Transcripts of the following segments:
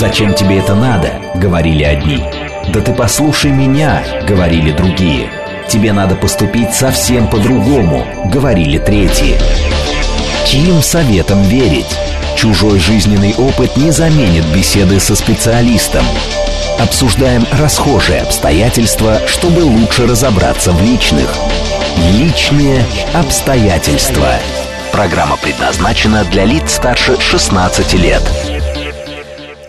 «Зачем тебе это надо?» — говорили одни. «Да ты послушай меня!» — говорили другие. «Тебе надо поступить совсем по-другому!» — говорили третьи. Чьим советом верить? Чужой жизненный опыт не заменит беседы со специалистом. Обсуждаем расхожие обстоятельства, чтобы лучше разобраться в личных. Личные обстоятельства. Программа предназначена для лиц старше 16 лет.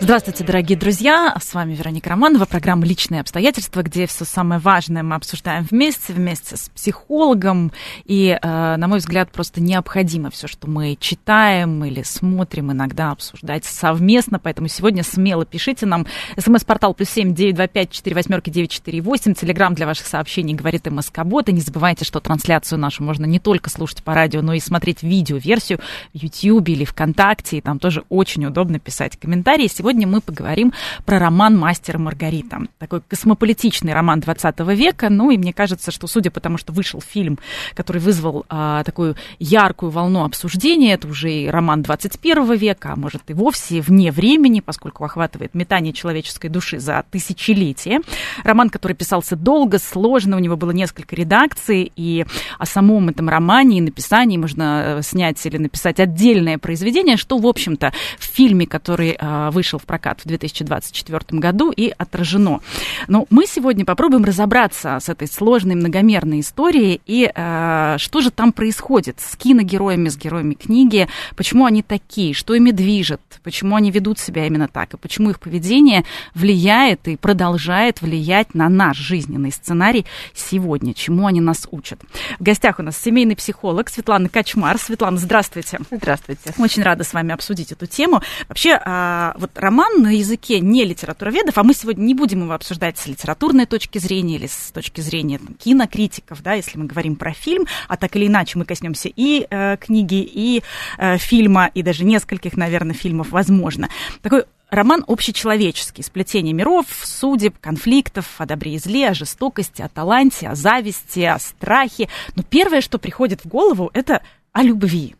Здравствуйте, дорогие друзья! С вами Вероника Романова, программа «Личные обстоятельства», где все самое важное мы обсуждаем вместе, вместе с психологом. И, э, на мой взгляд, просто необходимо все, что мы читаем или смотрим, иногда обсуждать совместно. Поэтому сегодня смело пишите нам. СМС-портал плюс семь девять два пять четыре восьмерки девять четыре восемь. Телеграмм для ваших сообщений говорит МСК Бот. И не забывайте, что трансляцию нашу можно не только слушать по радио, но и смотреть видео-версию в YouTube или ВКонтакте. И там тоже очень удобно писать комментарии. Сегодня сегодня мы поговорим про роман «Мастер и Маргарита». Такой космополитичный роман 20 века. Ну и мне кажется, что судя по тому, что вышел фильм, который вызвал а, такую яркую волну обсуждения, это уже и роман 21 века, а может и вовсе вне времени, поскольку охватывает метание человеческой души за тысячелетие. Роман, который писался долго, сложно, у него было несколько редакций, и о самом этом романе и написании можно э, снять или написать отдельное произведение, что, в общем-то, в фильме, который а, вышел в прокат в 2024 году и отражено. Но мы сегодня попробуем разобраться с этой сложной многомерной историей и э, что же там происходит с киногероями, с героями книги, почему они такие, что ими движет, почему они ведут себя именно так, и почему их поведение влияет и продолжает влиять на наш жизненный сценарий сегодня, чему они нас учат. В гостях у нас семейный психолог Светлана Качмар. Светлана, здравствуйте. Здравствуйте. Очень рада с вами обсудить эту тему. Вообще, а, вот роман на языке не литературоведов, а мы сегодня не будем его обсуждать с литературной точки зрения или с точки зрения там, кинокритиков, да, если мы говорим про фильм, а так или иначе мы коснемся и э, книги, и э, фильма, и даже нескольких, наверное, фильмов, возможно. Такой роман общечеловеческий, сплетение миров, судеб, конфликтов, о добре и зле, о жестокости, о таланте, о зависти, о страхе. Но первое, что приходит в голову, это о любви.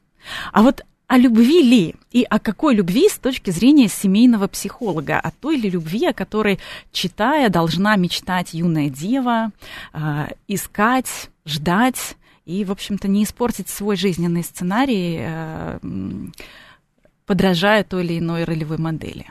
А вот о любви ли и о какой любви с точки зрения семейного психолога, о той ли любви, о которой, читая, должна мечтать юная дева, э, искать, ждать и, в общем-то, не испортить свой жизненный сценарий, э, подражая той или иной ролевой модели.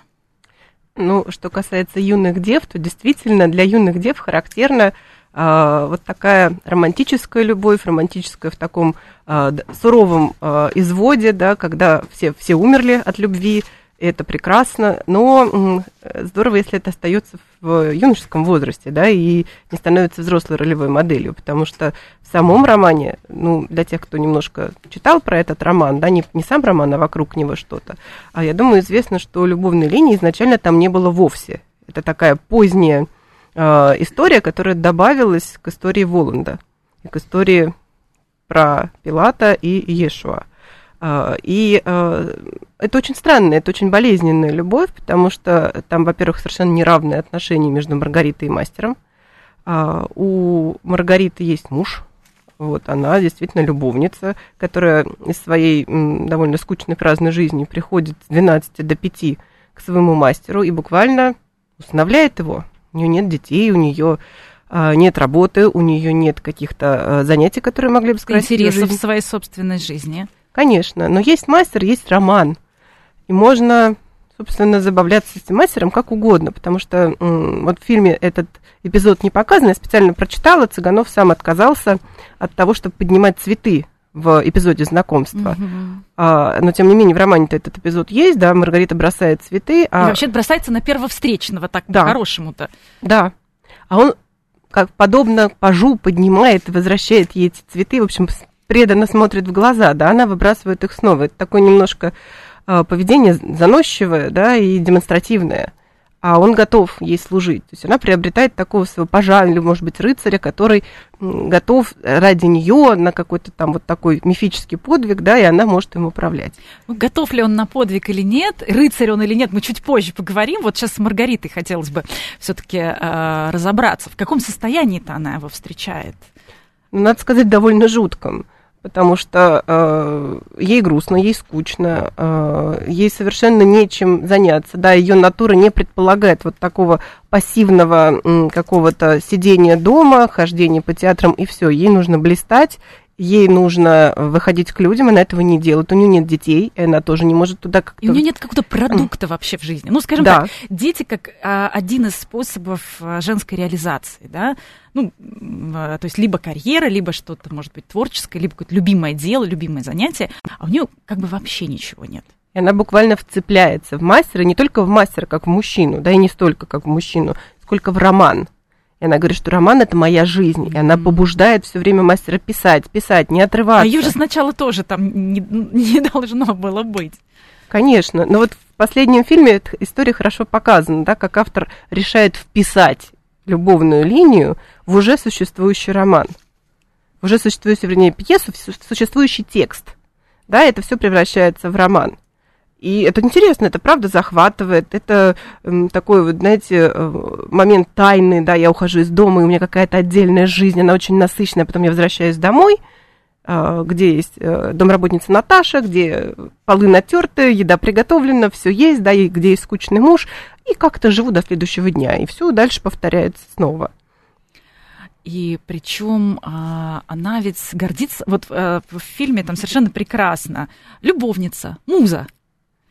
Ну, что касается юных дев, то действительно для юных дев характерно вот такая романтическая любовь, романтическая в таком а, суровом а, изводе, да, когда все, все умерли от любви, это прекрасно, но здорово, если это остается в юношеском возрасте, да, и не становится взрослой ролевой моделью, потому что в самом романе, ну, для тех, кто немножко читал про этот роман, да, не, не сам роман, а вокруг него что-то, а я думаю, известно, что любовной линии изначально там не было вовсе. Это такая поздняя э, история, которая добавилась к истории Воланда и к истории про Пилата и Иешуа. Э, и э, это очень странная, это очень болезненная любовь, потому что там, во-первых, совершенно неравные отношения между Маргаритой и мастером. Э, у Маргариты есть муж, вот она действительно любовница, которая из своей м, довольно скучной праздной жизни приходит с 12 до 5 к своему мастеру и буквально усыновляет его. У нее нет детей, у нее а, нет работы, у нее нет каких-то а, занятий, которые могли бы скрасить Интересов в своей собственной жизни. Конечно, но есть мастер, есть роман. И можно, собственно, забавляться с этим мастером как угодно, потому что вот в фильме этот эпизод не показан, я специально прочитала, Цыганов сам отказался от того, чтобы поднимать цветы в эпизоде знакомства. Угу. А, но, тем не менее, в романе-то этот эпизод есть, да, Маргарита бросает цветы. А... И вообще бросается на первовстречного, так да. по-хорошему-то. Да. А он, как подобно пажу, поднимает и возвращает ей эти цветы, в общем, преданно смотрит в глаза, да, она выбрасывает их снова. Это такое немножко а, поведение заносчивое, да, и демонстративное а он готов ей служить. То есть она приобретает такого своего пажа или, может быть, рыцаря, который готов ради нее на какой-то там вот такой мифический подвиг, да, и она может им управлять. Ну, готов ли он на подвиг или нет, рыцарь он или нет, мы чуть позже поговорим. Вот сейчас с Маргаритой хотелось бы все-таки э, разобраться, в каком состоянии-то она его встречает. Ну, надо сказать, довольно жутком потому что э, ей грустно, ей скучно, э, ей совершенно нечем заняться, да, ее натура не предполагает вот такого пассивного м, какого-то сидения дома, хождения по театрам и все, ей нужно блистать, ей нужно выходить к людям, она этого не делает, у нее нет детей, и она тоже не может туда как-то... И у нее нет какого-то продукта вообще в жизни. Ну, скажем Да. так, дети как а, один из способов а, женской реализации, да, ну, а, то есть либо карьера, либо что-то, может быть, творческое, либо какое-то любимое дело, любимое занятие, а у нее как бы вообще ничего нет. И она буквально вцепляется в мастера, не только в мастера, как в мужчину, да, и не столько, как в мужчину, сколько в роман. И она говорит, что роман это моя жизнь. И она побуждает все время мастера писать, писать, не отрываться. А ее же сначала тоже там не, не должно было быть. Конечно. Но вот в последнем фильме эта история хорошо показана, да, как автор решает вписать любовную линию в уже существующий роман. В уже существующую, вернее, пьесу, в су- существующий текст. Да, это все превращается в роман. И это интересно, это правда захватывает, это такой вот, знаете, э, момент тайны, да, я ухожу из дома, и у меня какая-то отдельная жизнь, она очень насыщенная, потом я возвращаюсь домой, э, где есть э, домработница Наташа, где полы натерты, еда приготовлена, все есть, да, и где есть скучный муж, и как-то живу до следующего дня, и все дальше повторяется снова. И причем а, она ведь гордится, вот а, в фильме там совершенно прекрасно, любовница, муза,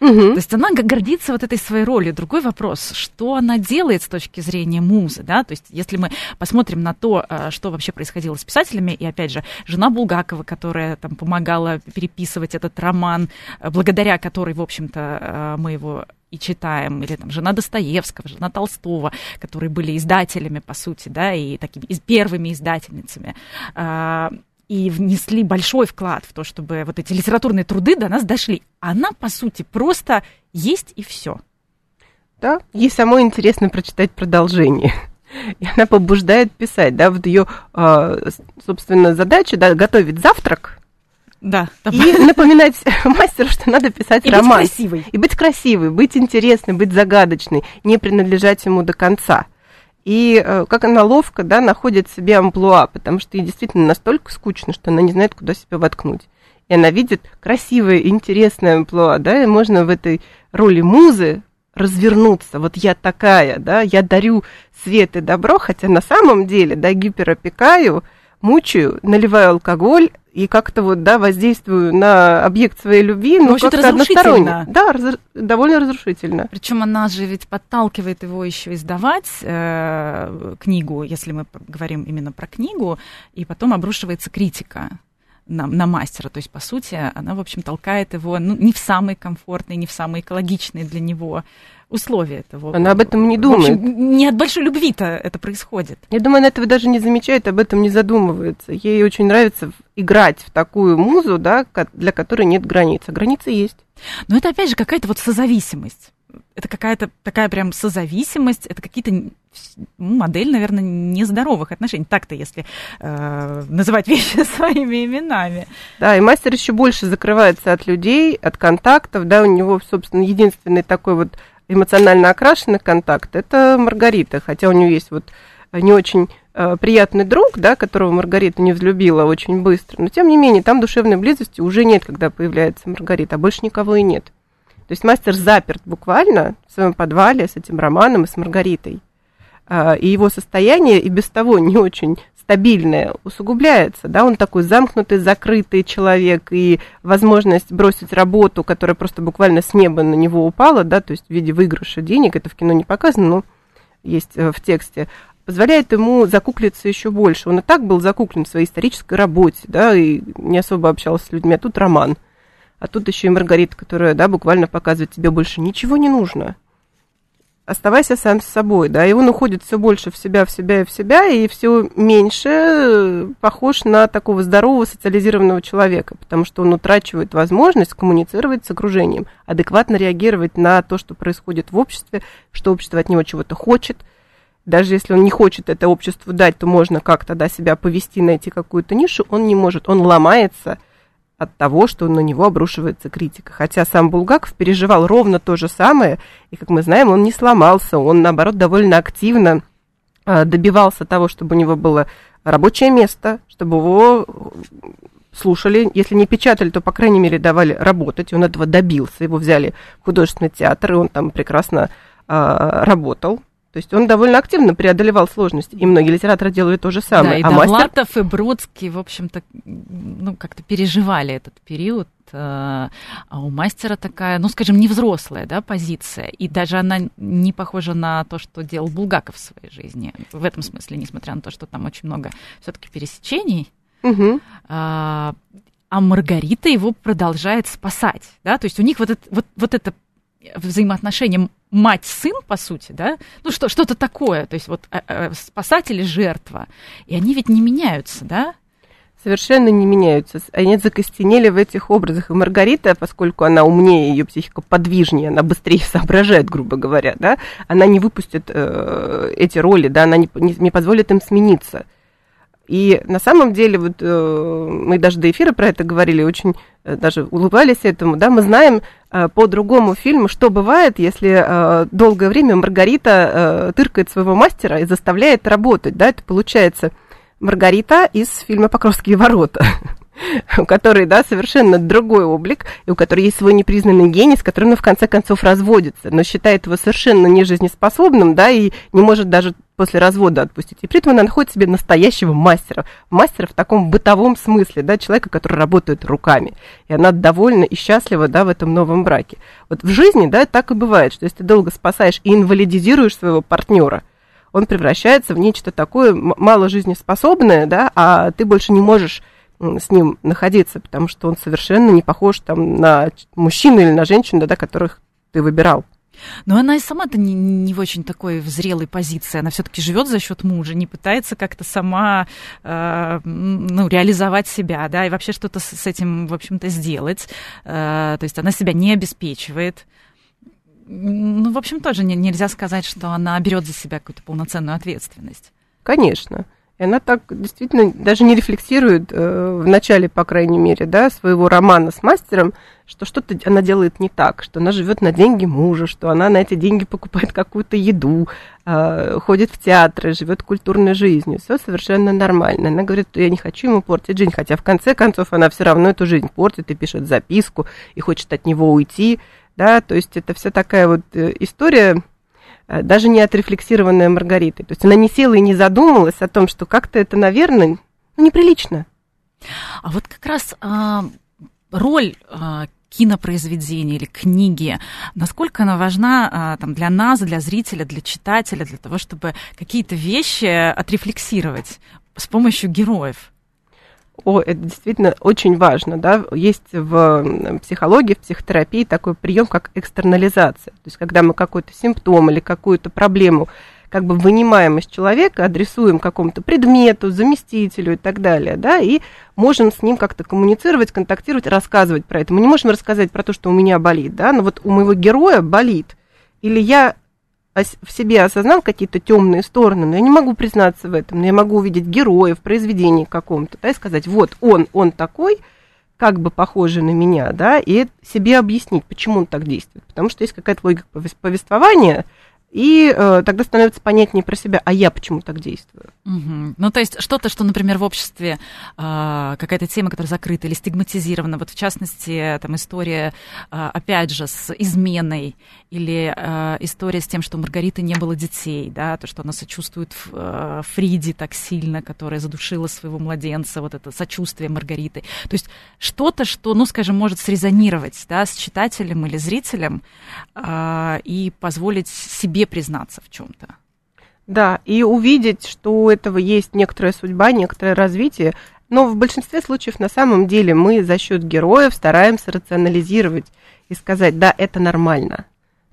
Мгм. То есть она гордится вот этой своей ролью. Другой вопрос, что она делает с точки зрения музы, да? То есть если мы посмотрим на то, а, что вообще происходило с писателями, и опять же, жена Булгакова, которая там помогала переписывать этот роман, а, благодаря которой, в общем-то, а, мы его и читаем, или там жена Достоевского, жена Толстого, которые были издателями, по сути, да, и такими из- первыми издательницами. А, и внесли большой вклад в то, чтобы вот эти литературные труды до нас дошли. Она, по сути, просто есть и все. да, ей самой интересно прочитать продолжение. И она побуждает писать, да, вот ее, собственно, задача, да, готовить завтрак Да. и напоминать мастеру, что надо писать И быть роман. красивой. И быть красивой, быть интересной, быть загадочной, не принадлежать ему до конца. И э, как она ловко, да, находит себе амплуа, потому что ей действительно настолько скучно, что она не знает, куда себя воткнуть. И она видит красивое, интересное амплуа, да, и можно в этой роли музы развернуться. Вот я такая, да, я дарю свет и добро, хотя на самом деле, да, гиперопекаю, мучаю, наливаю алкоголь и как-то вот, да, воздействую на объект своей любви, ну, вообще-то как-то односторонне. Да, разру- довольно разрушительно. Причем она же ведь подталкивает его еще издавать э, книгу, если мы говорим именно про книгу, и потом обрушивается критика на, на мастера. То есть, по сути, она, в общем, толкает его ну, не в самые комфортные, не в самые экологичные для него условия этого. Она об этом не В думает. общем, не от большой любви-то это происходит. Я думаю, она этого даже не замечает, об этом не задумывается. Ей очень нравится в- играть в такую музу, да, для которой нет границ. А границы есть. Но это, опять же, какая-то вот созависимость. Это какая-то такая прям созависимость, это какие-то ну, модель, наверное, нездоровых отношений. Так-то, если э, называть вещи своими именами. Да, и мастер еще больше закрывается от людей, от контактов, да, у него, собственно, единственный такой вот эмоционально окрашенный контакт – это Маргарита, хотя у нее есть вот не очень э, приятный друг, да, которого Маргарита не взлюбила очень быстро, но тем не менее там душевной близости уже нет, когда появляется Маргарита, а больше никого и нет. То есть мастер заперт буквально в своем подвале с этим романом и с Маргаритой. А, И его состояние и без того не очень стабильное усугубляется, да, он такой замкнутый, закрытый человек, и возможность бросить работу, которая просто буквально с неба на него упала, да, то есть в виде выигрыша денег, это в кино не показано, но есть э, в тексте, позволяет ему закуклиться еще больше. Он и так был закуклен в своей исторической работе, да, и не особо общался с людьми, а тут роман. А тут еще и Маргарита, которая, да, буквально показывает, тебе больше ничего не нужно. Оставайся сам с собой, да, и он уходит все больше в себя, в себя и в себя, и все меньше э, похож на такого здорового социализированного человека, потому что он утрачивает возможность коммуницировать с окружением, адекватно реагировать на то, что происходит в обществе, что общество от него чего-то хочет. Даже если он не хочет это обществу дать, то можно как-то да, себя повести, найти какую-то нишу, он не может, он ломается – от того, что на него обрушивается критика. Хотя сам Булгаков переживал ровно то же самое, и, как мы знаем, он не сломался, он, наоборот, довольно активно а, добивался того, чтобы у него было рабочее место, чтобы его слушали, если не печатали, то, по крайней мере, давали работать, он этого добился, его взяли в художественный театр, и он там прекрасно а, работал, то есть он довольно активно преодолевал сложности, и многие литераторы делали то же самое. Да, и а Довлатов мастер... и Бродский, в общем-то, ну, как-то переживали этот период, э, а у мастера такая, ну, скажем, невзрослая, да, позиция, и даже она не похожа на то, что делал Булгаков в своей жизни, в этом смысле, несмотря на то, что там очень много все-таки пересечений, угу. а, а Маргарита его продолжает спасать, да, то есть у них вот это, вот, вот это взаимоотношения мать-сын, по сути, да, ну что, что-то такое, то есть вот э, э, спасатель и жертва, и они ведь не меняются, да? Совершенно не меняются. Они закостенели в этих образах. И Маргарита, поскольку она умнее, ее психика подвижнее, она быстрее соображает, грубо говоря, да, она не выпустит э, эти роли, да, она не, не, не позволит им смениться. И на самом деле, вот э, мы даже до эфира про это говорили, очень э, даже улыбались этому, да, мы знаем э, по другому фильму, что бывает, если долгое время Маргарита тыркает своего мастера и заставляет работать, да, это получается Маргарита из фильма «Покровские ворота» у которой, да, совершенно другой облик, и у которой есть свой непризнанный гений, с которым она в конце концов разводится, но считает его совершенно нежизнеспособным, да, и не может даже после развода отпустить. И при этом она находит себе настоящего мастера. Мастера в таком бытовом смысле, да, человека, который работает руками. И она довольна и счастлива, да, в этом новом браке. Вот в жизни, да, так и бывает, что если ты долго спасаешь и инвалидизируешь своего партнера, он превращается в нечто такое мало жизнеспособное, да, а ты больше не можешь с ним находиться, потому что он совершенно не похож там на мужчину или на женщину, да, да которых ты выбирал. Но она и сама-то не, не в очень такой в зрелой позиции. Она все-таки живет за счет мужа, не пытается как-то сама э, ну, реализовать себя, да, и вообще что-то с, этим, в общем-то, сделать. Э, то есть она себя не обеспечивает. Ну, в общем, тоже не, нельзя сказать, что она берет за себя какую-то полноценную ответственность. Конечно. И она так действительно даже не рефлексирует э, в начале, по крайней мере, да, своего романа с мастером, что что-то она делает не так, что она живет на деньги мужа, что она на эти деньги покупает какую-то еду, э, ходит в театры, живет культурной жизнью. Все совершенно нормально. Она говорит, что я не хочу ему портить жизнь, хотя в конце концов она все равно эту жизнь портит и пишет записку, и хочет от него уйти. Да, то есть это вся такая вот э, история даже не отрефлексированная Маргаритой. То есть она не села и не задумалась о том, что как-то это, наверное, ну, неприлично. А вот как раз а, роль а, кинопроизведения или книги, насколько она важна а, там, для нас, для зрителя, для читателя, для того, чтобы какие-то вещи отрефлексировать с помощью героев? О, это действительно очень важно, да. Есть в психологии, в психотерапии такой прием, как экстернализация. То есть, когда мы какой-то симптом или какую-то проблему как бы вынимаем из человека, адресуем какому-то предмету, заместителю и так далее, да, и можем с ним как-то коммуницировать, контактировать, рассказывать про это. Мы не можем рассказать про то, что у меня болит, да, но вот у моего героя болит. Или я в себе осознал какие-то темные стороны, но я не могу признаться в этом, но я могу увидеть героя в произведении каком-то, да, и сказать, вот он, он такой, как бы похожий на меня, да, и себе объяснить, почему он так действует. Потому что есть какая-то логика повествования, и э, тогда становится понятнее про себя, а я почему так действую. Угу. Ну, то есть что-то, что, например, в обществе э, какая-то тема, которая закрыта или стигматизирована, вот в частности, там история, э, опять же, с изменой, или э, история с тем, что у Маргариты не было детей, да, то, что она сочувствует э, Фриде так сильно, которая задушила своего младенца, вот это сочувствие Маргариты. То есть что-то, что, ну, скажем, может срезонировать, да, с читателем или зрителем э, и позволить себе себе признаться в чем-то. Да, и увидеть, что у этого есть некоторая судьба, некоторое развитие. Но в большинстве случаев на самом деле мы за счет героев стараемся рационализировать и сказать, да, это нормально.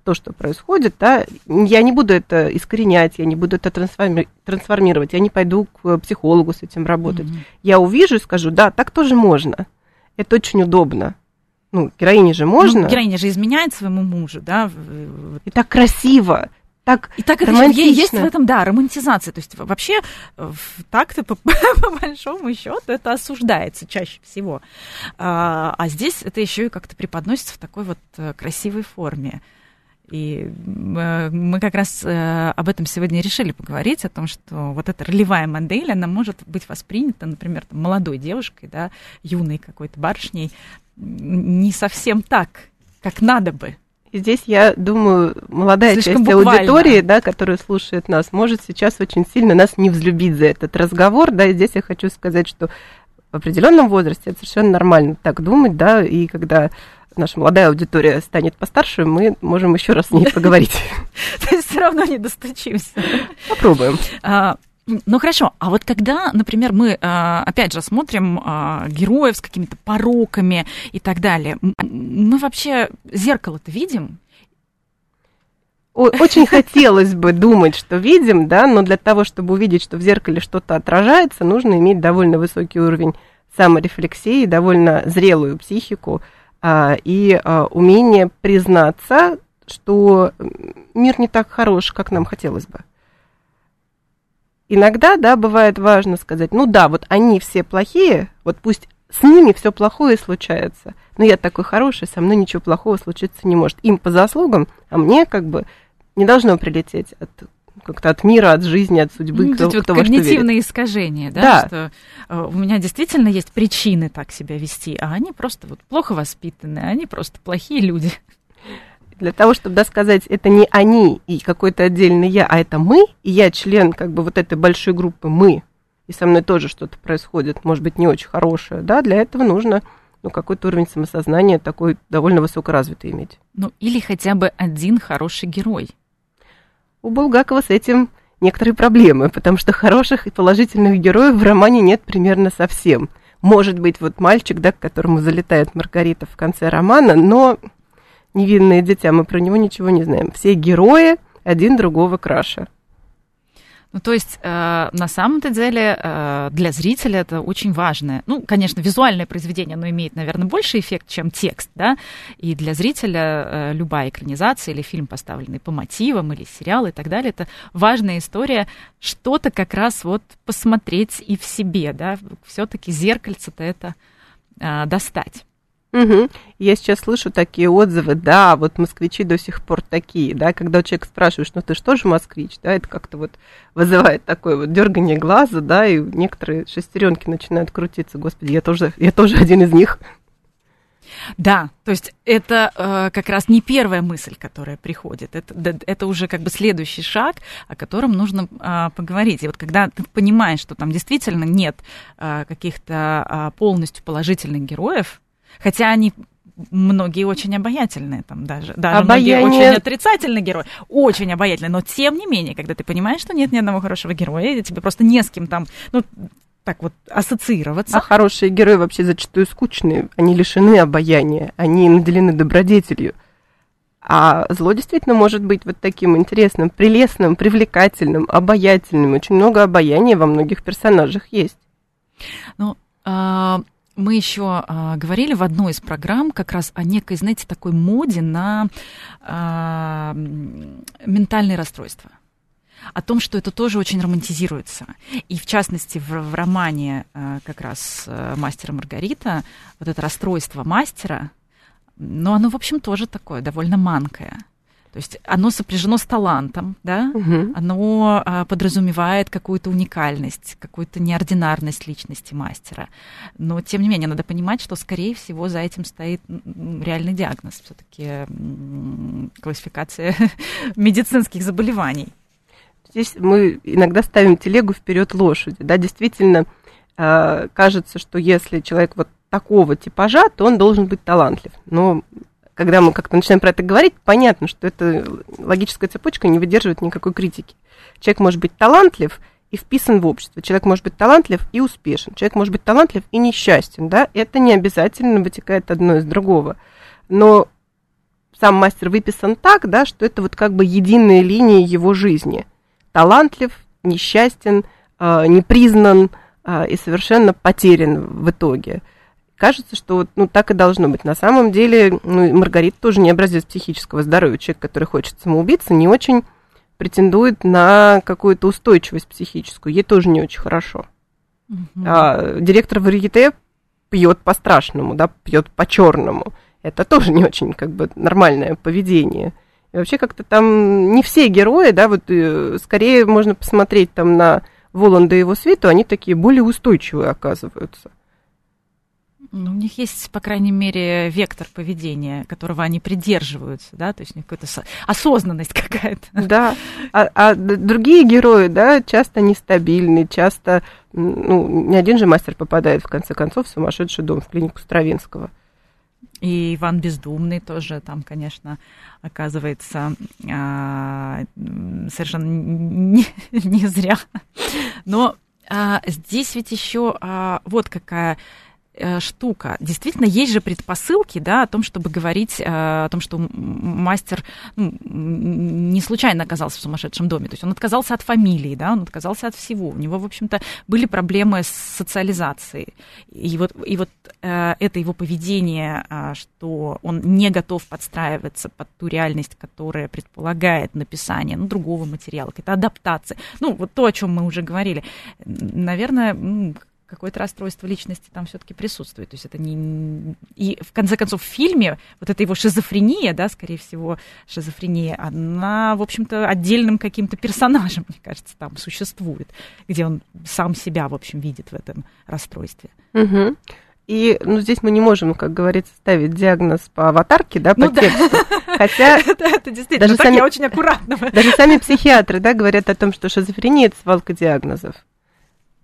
То, что происходит, да, я не буду это искоренять, я не буду это трансформировать, я не пойду к психологу с этим работать. Mm-hmm. Я увижу и скажу, да, так тоже можно. Это очень удобно. Ну, героине же можно. Ну, героиня же изменяет своему мужу, да. И так красиво, так И так это есть в этом, да, романтизация. То есть вообще так-то по, по большому счету это осуждается чаще всего. А, а здесь это еще и как-то преподносится в такой вот э, красивой форме. И э, мы как раз э, об этом сегодня решили поговорить, о том, что вот эта ролевая модель, она может быть воспринята, например, там, молодой девушкой, да, юной какой-то барышней, не совсем так, как надо бы. Здесь, я думаю, молодая Слишком часть буквально. аудитории, да, которая слушает нас, может сейчас очень сильно нас не взлюбить за этот разговор, да, и здесь я хочу сказать, что в определенном возрасте это совершенно нормально так думать, да, и когда наша молодая аудитория станет постарше, мы можем еще раз с ней поговорить. То есть все равно не достучимся. Попробуем. Ну хорошо, а вот когда, например, мы а, опять же смотрим а, героев с какими-то пороками и так далее, мы вообще зеркало-то видим? Очень хотелось бы думать, что видим, да, но для того, чтобы увидеть, что в зеркале что-то отражается, нужно иметь довольно высокий уровень саморефлексии, довольно зрелую психику, а, и а, умение признаться, что мир не так хорош, как нам хотелось бы. Иногда, да, бывает важно сказать, ну да, вот они все плохие, вот пусть с ними все плохое случается, но я такой хороший, со мной ничего плохого случиться не может. Им по заслугам, а мне как бы не должно прилететь от как-то от мира, от жизни, от судьбы. Ну, кто, вот кто когнитивные искажения, да, да. что э, у меня действительно есть причины так себя вести, а они просто вот плохо воспитаны, они просто плохие люди. Для того, чтобы да, сказать, это не они и какой-то отдельный я, а это мы, и я член как бы вот этой большой группы мы, и со мной тоже что-то происходит, может быть, не очень хорошее, да, для этого нужно ну, какой-то уровень самосознания такой довольно высокоразвитый иметь. Ну, или хотя бы один хороший герой у Булгакова с этим некоторые проблемы, потому что хороших и положительных героев в романе нет примерно совсем. Может быть, вот мальчик, да, к которому залетает Маргарита в конце романа, но невинное дитя, мы про него ничего не знаем. Все герои один другого краше. Ну, то есть, э, на самом-то деле, э, для зрителя это очень важное. Ну, конечно, визуальное произведение, оно имеет, наверное, больше эффект, чем текст, да, и для зрителя э, любая экранизация или фильм, поставленный по мотивам, или сериал и так далее, это важная история, что-то как раз вот посмотреть и в себе, да, все-таки зеркальце-то это э, достать. Угу. Я сейчас слышу такие отзывы, да, вот москвичи до сих пор такие, да, когда человек спрашиваешь, ну ты что же москвич, да, это как-то вот вызывает такое вот дергание глаза, да, и некоторые шестеренки начинают крутиться, господи, я тоже, я тоже один из них. Да, то есть это э, как раз не первая мысль, которая приходит, это, это уже как бы следующий шаг, о котором нужно э, поговорить. И вот когда ты понимаешь, что там действительно нет э, каких-то э, полностью положительных героев, Хотя они многие очень обаятельные, там даже, даже Обаяние... многие очень отрицательные герои, очень обаятельные, но тем не менее, когда ты понимаешь, что нет ни одного хорошего героя, и тебе просто не с кем там, ну, так вот ассоциироваться. А хорошие герои вообще зачастую скучные, они лишены обаяния, они наделены добродетелью. А зло действительно может быть вот таким интересным, прелестным, привлекательным, обаятельным. Очень много обаяния во многих персонажах есть. Ну, а, мы еще а, говорили в одной из программ как раз о некой, знаете, такой моде на а, ментальные расстройства о том, что это тоже очень романтизируется. И в частности в, в романе а, как раз а, «Мастера Маргарита» вот это расстройство мастера, но оно, в общем, тоже такое довольно манкое. То есть оно сопряжено с талантом, да, угу. оно а, подразумевает какую-то уникальность, какую-то неординарность личности мастера. Но тем не менее, надо понимать, что, скорее всего, за этим стоит реальный диагноз, все-таки классификация медицинских заболеваний. Здесь мы иногда ставим телегу вперед лошади. Да, действительно, а, кажется, что если человек вот такого типажа, то он должен быть талантлив. Но когда мы как-то начинаем про это говорить, понятно, что эта логическая цепочка не выдерживает никакой критики. Человек может быть талантлив и вписан в общество. Человек может быть талантлив и успешен. Человек может быть талантлив и несчастен. Да? Это не обязательно вытекает одно из другого. Но сам мастер выписан так, да, что это вот как бы единая линия его жизни. Талантлив, несчастен, э, непризнан э, и совершенно потерян в итоге кажется, что ну, так и должно быть. На самом деле, ну, Маргарита тоже не образец психического здоровья. Человек, который хочет самоубиться, не очень претендует на какую-то устойчивость психическую. Ей тоже не очень хорошо. Угу. А, директор Варьете пьет по-страшному, да, пьет по-черному. Это тоже не очень как бы нормальное поведение. И вообще как-то там не все герои, да, вот э, скорее можно посмотреть там на Воланда и его свиту, они такие более устойчивые оказываются. Ну, у них есть, по крайней мере, вектор поведения, которого они придерживаются, да, то есть у них какая-то осознанность какая-то. Да, а, а другие герои, да, часто нестабильны, часто, ну, ни один же мастер попадает, в конце концов, в сумасшедший дом, в клинику Стравинского. И Иван Бездумный тоже там, конечно, оказывается а, совершенно не, не зря. Но а, здесь ведь еще а, вот какая штука. Действительно, есть же предпосылки, да, о том, чтобы говорить э, о том, что мастер ну, не случайно оказался в сумасшедшем доме. То есть он отказался от фамилии, да, он отказался от всего. У него, в общем-то, были проблемы с социализацией. И вот, и вот э, это его поведение, что он не готов подстраиваться под ту реальность, которая предполагает написание ну, другого материала, какая-то адаптация. Ну, вот то, о чем мы уже говорили. Наверное, какое-то расстройство личности там все-таки присутствует. То есть это не... И в конце концов в фильме вот эта его шизофрения, да, скорее всего, шизофрения, она, в общем-то, отдельным каким-то персонажем, мне кажется, там существует, где он сам себя, в общем, видит в этом расстройстве. Угу. И ну, здесь мы не можем, как говорится, ставить диагноз по аватарке, да, по ну, тексту. Да. Хотя это, действительно даже сами, я очень аккуратно. Даже сами психиатры да, говорят о том, что шизофрения это свалка диагнозов.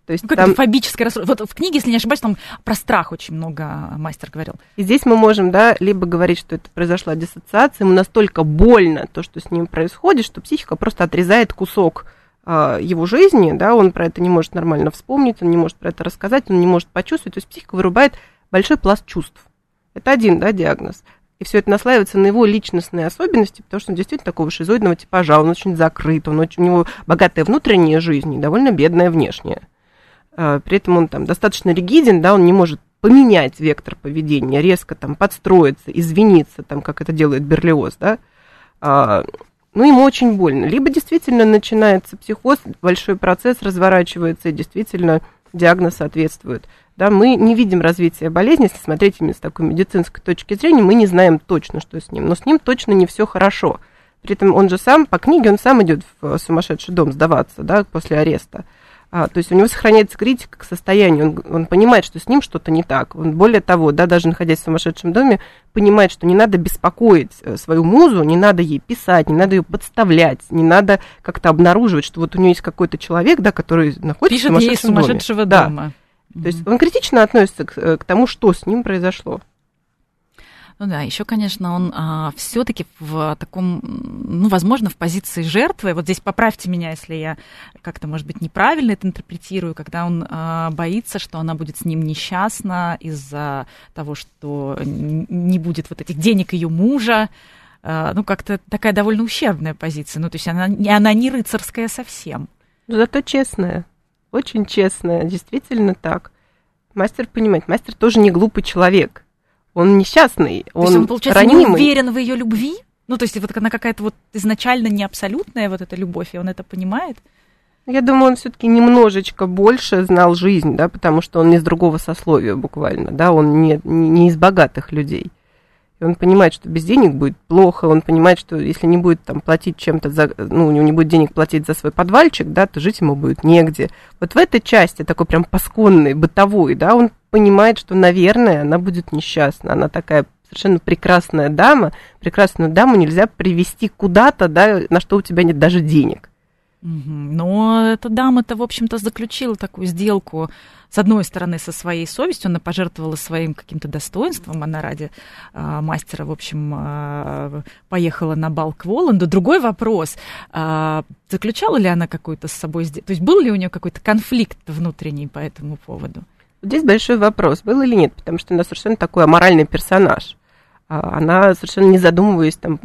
То есть ну, там... фобическое расстройство. Вот в книге, если не ошибаюсь, там про страх очень много мастер говорил. И здесь мы можем, да, либо говорить, что это произошла диссоциация, ему настолько больно то, что с ним происходит, что психика просто отрезает кусок э, его жизни, да, он про это не может нормально вспомнить, он не может про это рассказать, он не может почувствовать, то есть психика вырубает большой пласт чувств. Это один, да, диагноз. И все это наслаивается на его личностные особенности, потому что он действительно такого шизоидного типажа, он очень закрыт, он очень, у него богатая внутренняя жизнь и довольно бедная внешняя. А, при этом он там достаточно ригиден, да, он не может поменять вектор поведения, резко там подстроиться, извиниться, там, как это делает Берлиоз, да, а, ну, ему очень больно. Либо действительно начинается психоз, большой процесс разворачивается, и действительно диагноз соответствует. Да, мы не видим развития болезни, если смотреть именно с такой медицинской точки зрения, мы не знаем точно, что с ним, но с ним точно не все хорошо. При этом он же сам, по книге, он сам идет в сумасшедший дом сдаваться, да, после ареста. А, то есть у него сохраняется критика к состоянию, он, он понимает, что с ним что-то не так. Он, более того, да, даже находясь в сумасшедшем доме, понимает, что не надо беспокоить э, свою музу, не надо ей писать, не надо ее подставлять, не надо как-то обнаруживать, что вот у нее есть какой-то человек, да, который находится Пишет в сумасшедшем ей сумасшедшего доме. дома. Да. То есть он критично относится к, э, к тому, что с ним произошло. Ну да, еще, конечно, он а, все-таки в таком, ну, возможно, в позиции жертвы. Вот здесь поправьте меня, если я как-то, может быть, неправильно это интерпретирую, когда он а, боится, что она будет с ним несчастна из-за того, что не будет вот этих денег ее мужа. А, ну, как-то такая довольно ущербная позиция. Ну, то есть она, она не рыцарская совсем. Зато честная, очень честная, действительно так. Мастер понимает, мастер тоже не глупый человек он несчастный, он, то есть он получается, ранимый. не уверен в ее любви? Ну, то есть вот она какая-то вот изначально не абсолютная вот эта любовь, и он это понимает? Я думаю, он все-таки немножечко больше знал жизнь, да, потому что он не из другого сословия буквально, да, он не, не из богатых людей. И он понимает, что без денег будет плохо, он понимает, что если не будет там платить чем-то за, ну, у него не будет денег платить за свой подвальчик, да, то жить ему будет негде. Вот в этой части, такой прям пасконной, бытовой, да, он понимает, что, наверное, она будет несчастна. Она такая совершенно прекрасная дама. Прекрасную даму нельзя привести куда-то, да, на что у тебя нет даже денег. Но эта дама-то, в общем-то, заключила такую сделку, с одной стороны, со своей совестью, она пожертвовала своим каким-то достоинством, она ради э, мастера, в общем, э, поехала на бал к Воланду. Другой вопрос, э, заключала ли она какую-то с собой сделку, то есть был ли у нее какой-то конфликт внутренний по этому поводу? Здесь большой вопрос, был или нет, потому что она совершенно такой аморальный персонаж. А, она совершенно не задумываясь, там,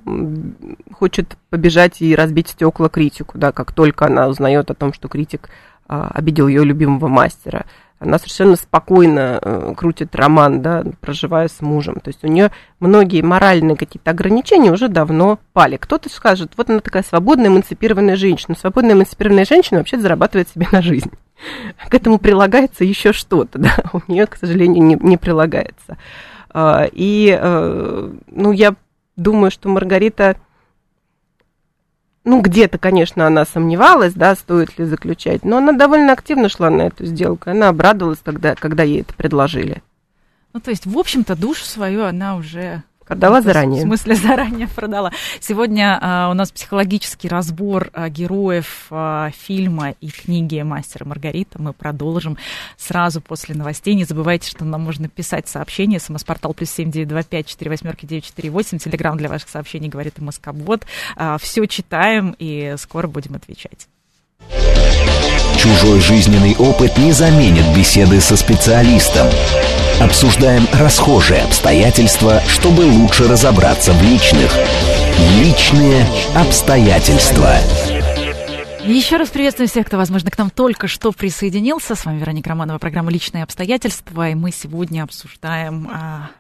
хочет побежать и разбить стекла критику, да, как только она узнает о том, что критик а, обидел ее любимого мастера. Она совершенно спокойно э, крутит роман, да, проживая с мужем. То есть у нее многие моральные какие-то ограничения уже давно пали. Кто-то скажет, вот она такая свободная, эмансипированная женщина. Свободная, эмансипированная женщина вообще зарабатывает себе на жизнь к этому прилагается еще что-то, да, у нее, к сожалению, не, не прилагается. А, и, э, ну, я думаю, что Маргарита ну, где-то, конечно, она сомневалась, да, стоит ли заключать, но она довольно активно шла на эту сделку. Она обрадовалась тогда, когда ей это предложили. Ну, то есть, в общем-то, душу свою она уже Продала заранее. В смысле, заранее продала. Сегодня а, у нас психологический разбор а, героев а, фильма и книги «Мастер и Маргарита». Мы продолжим сразу после новостей. Не забывайте, что нам можно писать сообщения. СМС-портал плюс семь девять два пять четыре восьмерки девять четыре восемь. Телеграмм для ваших сообщений говорит и Москобот. А, все читаем и скоро будем отвечать. Чужой жизненный опыт не заменит беседы со специалистом. Обсуждаем расхожие обстоятельства, чтобы лучше разобраться в личных. Личные обстоятельства. Еще раз приветствую всех, кто, возможно, к нам только что присоединился. С вами Вероника Романова, программа «Личные обстоятельства». И мы сегодня обсуждаем а,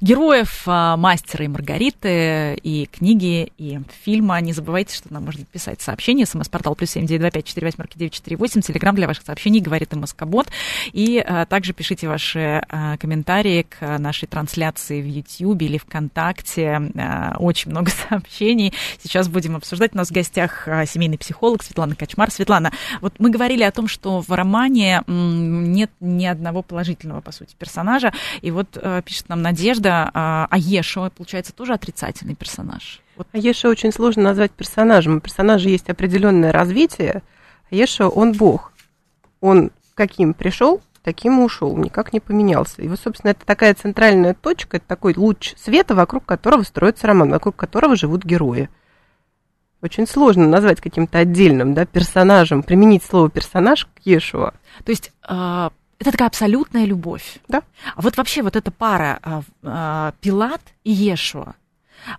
героев а, «Мастера и Маргариты» и книги, и фильма. Не забывайте, что нам можно писать сообщения. СМС-портал плюс семь девять два пять четыре восьмерки девять четыре восемь. Телеграмм для ваших сообщений говорит и Москобот. И а, также пишите ваши а, комментарии к нашей трансляции в YouTube или ВКонтакте. А, очень много сообщений. Сейчас будем обсуждать. У нас в гостях а, семейный психолог Светлана Качмар. Светлана, вот мы говорили о том, что в романе нет ни одного положительного, по сути, персонажа. И вот а, пишет нам Надежда, а, а Ешо, получается, тоже отрицательный персонаж. Вот. А Ешо очень сложно назвать персонажем. У персонажа есть определенное развитие. А Ешо, он бог. Он каким пришел, таким и ушел, никак не поменялся. И вот, собственно, это такая центральная точка, это такой луч света, вокруг которого строится роман, вокруг которого живут герои. Очень сложно назвать каким-то отдельным да, персонажем, применить слово персонаж к Ешуа. То есть а, это такая абсолютная любовь. Да. А вот вообще вот эта пара а, а, Пилат и Ешуа,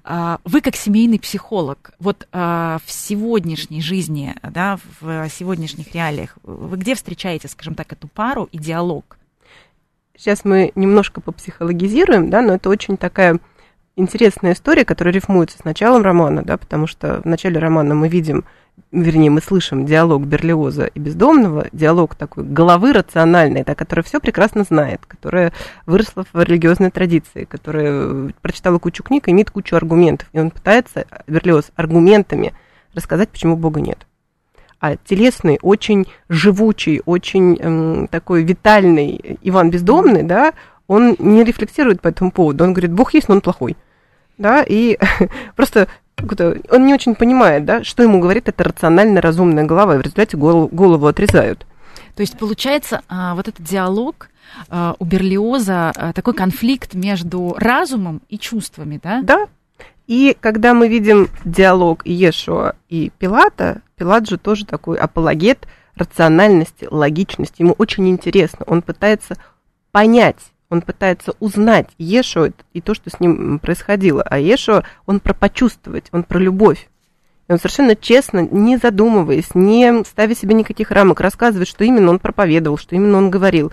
а, вы как семейный психолог, вот а, в сегодняшней жизни, да, в сегодняшних реалиях, вы где встречаете, скажем так, эту пару и диалог? Сейчас мы немножко попсихологизируем, да, но это очень такая интересная история, которая рифмуется с началом романа, да, потому что в начале романа мы видим, вернее, мы слышим диалог Берлиоза и Бездомного, диалог такой головы рациональной, да, которая все прекрасно знает, которая выросла в религиозной традиции, которая прочитала кучу книг и имеет кучу аргументов. И он пытается, Берлиоз, аргументами рассказать, почему Бога нет. А телесный, очень живучий, очень эм, такой витальный Иван Бездомный, да, он не рефлексирует по этому поводу. Он говорит, Бог есть, но он плохой да, и просто он не очень понимает, да, что ему говорит эта рационально разумная голова, и в результате голову, голову отрезают. То есть получается а, вот этот диалог а, у Берлиоза а, такой конфликт между разумом и чувствами, да? Да. И когда мы видим диалог Иешуа и Пилата, Пилат же тоже такой апологет рациональности, логичности. Ему очень интересно. Он пытается понять он пытается узнать Ешо и то, что с ним происходило. А Ешо, он про почувствовать, он про любовь. И он совершенно честно, не задумываясь, не ставя себе никаких рамок, рассказывает, что именно он проповедовал, что именно он говорил,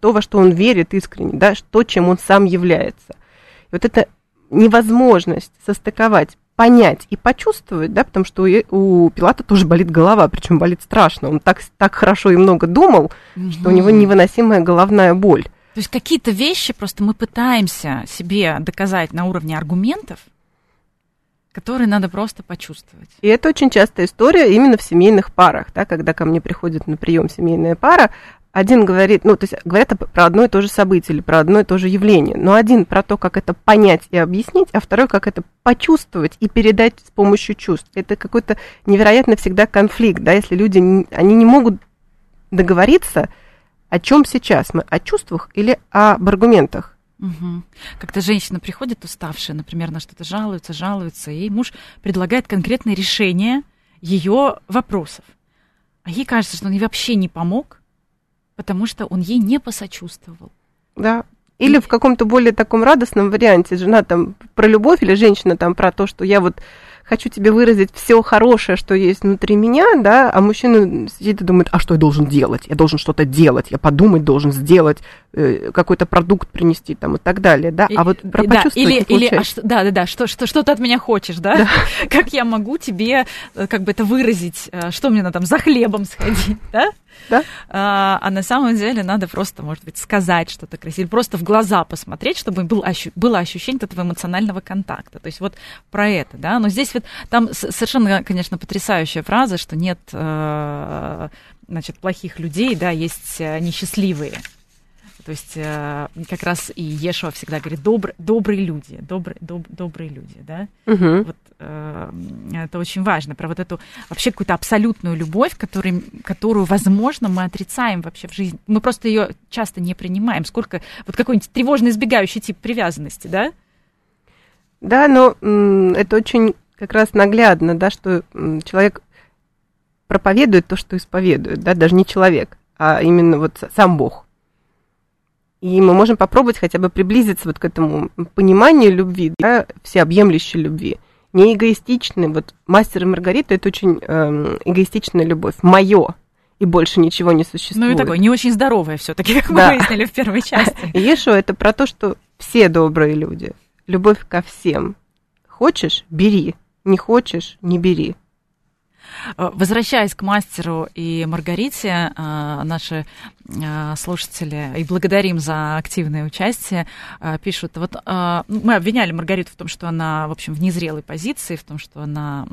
то, во что он верит искренне, да, то, чем он сам является. И вот эта невозможность состыковать, понять и почувствовать, да, потому что у, у Пилата тоже болит голова, причем болит страшно. Он так, так хорошо и много думал, угу. что у него невыносимая головная боль. То есть какие-то вещи просто мы пытаемся себе доказать на уровне аргументов, которые надо просто почувствовать. И это очень частая история именно в семейных парах, да, когда ко мне приходит на прием семейная пара, один говорит, ну, то есть говорят про одно и то же событие или про одно и то же явление, но один про то, как это понять и объяснить, а второй, как это почувствовать и передать с помощью чувств. Это какой-то невероятно всегда конфликт, да, если люди, они не могут договориться, о чем сейчас мы? О чувствах или об аргументах? Угу. Когда женщина приходит уставшая, например, на что-то жалуется, жалуется, и муж предлагает конкретное решение ее вопросов. А ей кажется, что он ей вообще не помог, потому что он ей не посочувствовал. Да. Или и... в каком-то более таком радостном варианте жена там про любовь или женщина там про то, что я вот хочу тебе выразить все хорошее, что есть внутри меня, да, а мужчина сидит и думает, а что я должен делать? Я должен что-то делать, я подумать должен сделать, э, какой-то продукт принести там и так далее, да, а вот про да, или, или а что, да, да, да, что, что, что ты от меня хочешь, да? да? Как я могу тебе, э, как бы это выразить, э, что мне надо там за хлебом сходить, да? Да? А, а на самом деле надо просто, может быть, сказать что-то красивое, просто в глаза посмотреть, чтобы был ощу- было ощущение этого эмоционального контакта. То есть вот про это, да. Но здесь вот там совершенно, конечно, потрясающая фраза, что нет, э, значит, плохих людей, да, есть э, несчастливые. То есть э, как раз и Ешуа всегда говорит добр, добрые люди, добр, доб, добрые люди, да. Угу. Вот э, это очень важно про вот эту вообще какую-то абсолютную любовь, который, которую, возможно, мы отрицаем вообще в жизни. Мы просто ее часто не принимаем. Сколько вот какой-нибудь тревожно избегающий тип привязанности, да? Да, но это очень как раз наглядно, да, что человек проповедует то, что исповедует, да, даже не человек, а именно вот сам Бог. И мы можем попробовать хотя бы приблизиться вот к этому пониманию любви, да, всеобъемлющей любви. Не эгоистичной. Вот мастер и Маргарита это очень э, эгоистичная любовь. Мое. И больше ничего не существует. Ну и такое, не очень здоровое все-таки, как да. мы выяснили в первой части. И Ешо это про то, что все добрые люди. Любовь ко всем. Хочешь – бери. Не хочешь – не бери. Э, возвращаясь к мастеру и Маргарите, э, наши э, слушатели, и благодарим за активное участие, пишут, вот мы обвиняли Маргариту в том, что она, в общем, в незрелой позиции, в том, что она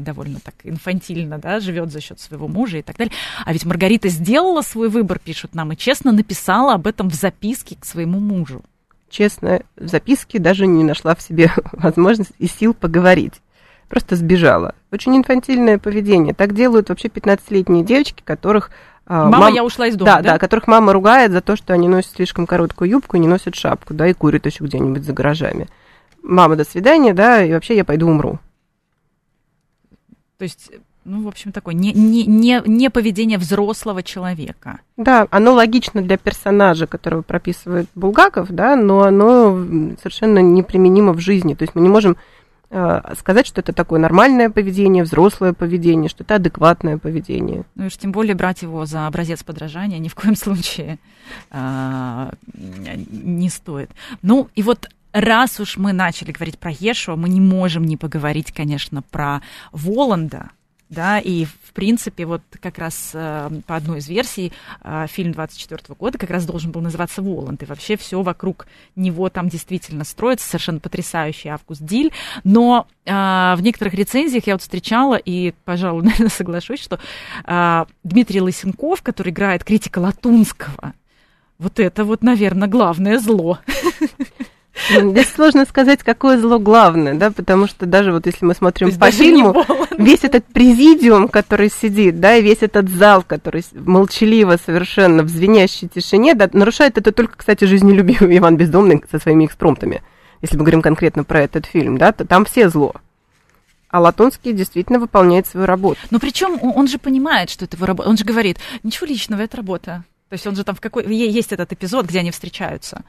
довольно так инфантильно, да, живет за счет своего мужа и так далее. А ведь Маргарита сделала свой выбор, пишут нам, и честно написала об этом в записке к своему мужу. Честно, в записке даже не нашла в себе возможность и сил поговорить просто сбежала. Очень инфантильное поведение. Так делают вообще 15-летние девочки, которых... А, мама, мам... я ушла из дома, да, да? Да, которых мама ругает за то, что они носят слишком короткую юбку и не носят шапку, да, и курят еще где-нибудь за гаражами. Мама, до свидания, да, и вообще я пойду умру. То есть ну, в общем, такое не, не, не, не поведение взрослого человека. Да, оно логично для персонажа, которого прописывает Булгаков, да, но оно совершенно неприменимо в жизни. То есть мы не можем сказать, что это такое нормальное поведение, взрослое поведение, что это адекватное поведение. Ну и уж тем более брать его за образец подражания ни в коем случае а, не стоит. Ну и вот раз уж мы начали говорить про Ешуа, мы не можем не поговорить, конечно, про Воланда, да, и в принципе вот как раз э, по одной из версий э, фильм 24 года как раз должен был называться «Воланд», и вообще все вокруг него там действительно строится, совершенно потрясающий Август Диль, но э, в некоторых рецензиях я вот встречала, и, пожалуй, наверное, соглашусь, что э, Дмитрий Лысенков, который играет критика Латунского, вот это вот, наверное, главное зло. Здесь сложно сказать, какое зло главное, да, потому что даже вот если мы смотрим по фильму, весь этот президиум, который сидит, да, и весь этот зал, который молчаливо совершенно в звенящей тишине, да, нарушает это только, кстати, жизнелюбивый Иван Бездомный со своими экспромтами. Если мы говорим конкретно про этот фильм, да, то там все зло. А Латонский действительно выполняет свою работу. Но причем он же понимает, что это его работа. Он же говорит, ничего личного, это работа. То есть он же там в какой... Есть этот эпизод, где они встречаются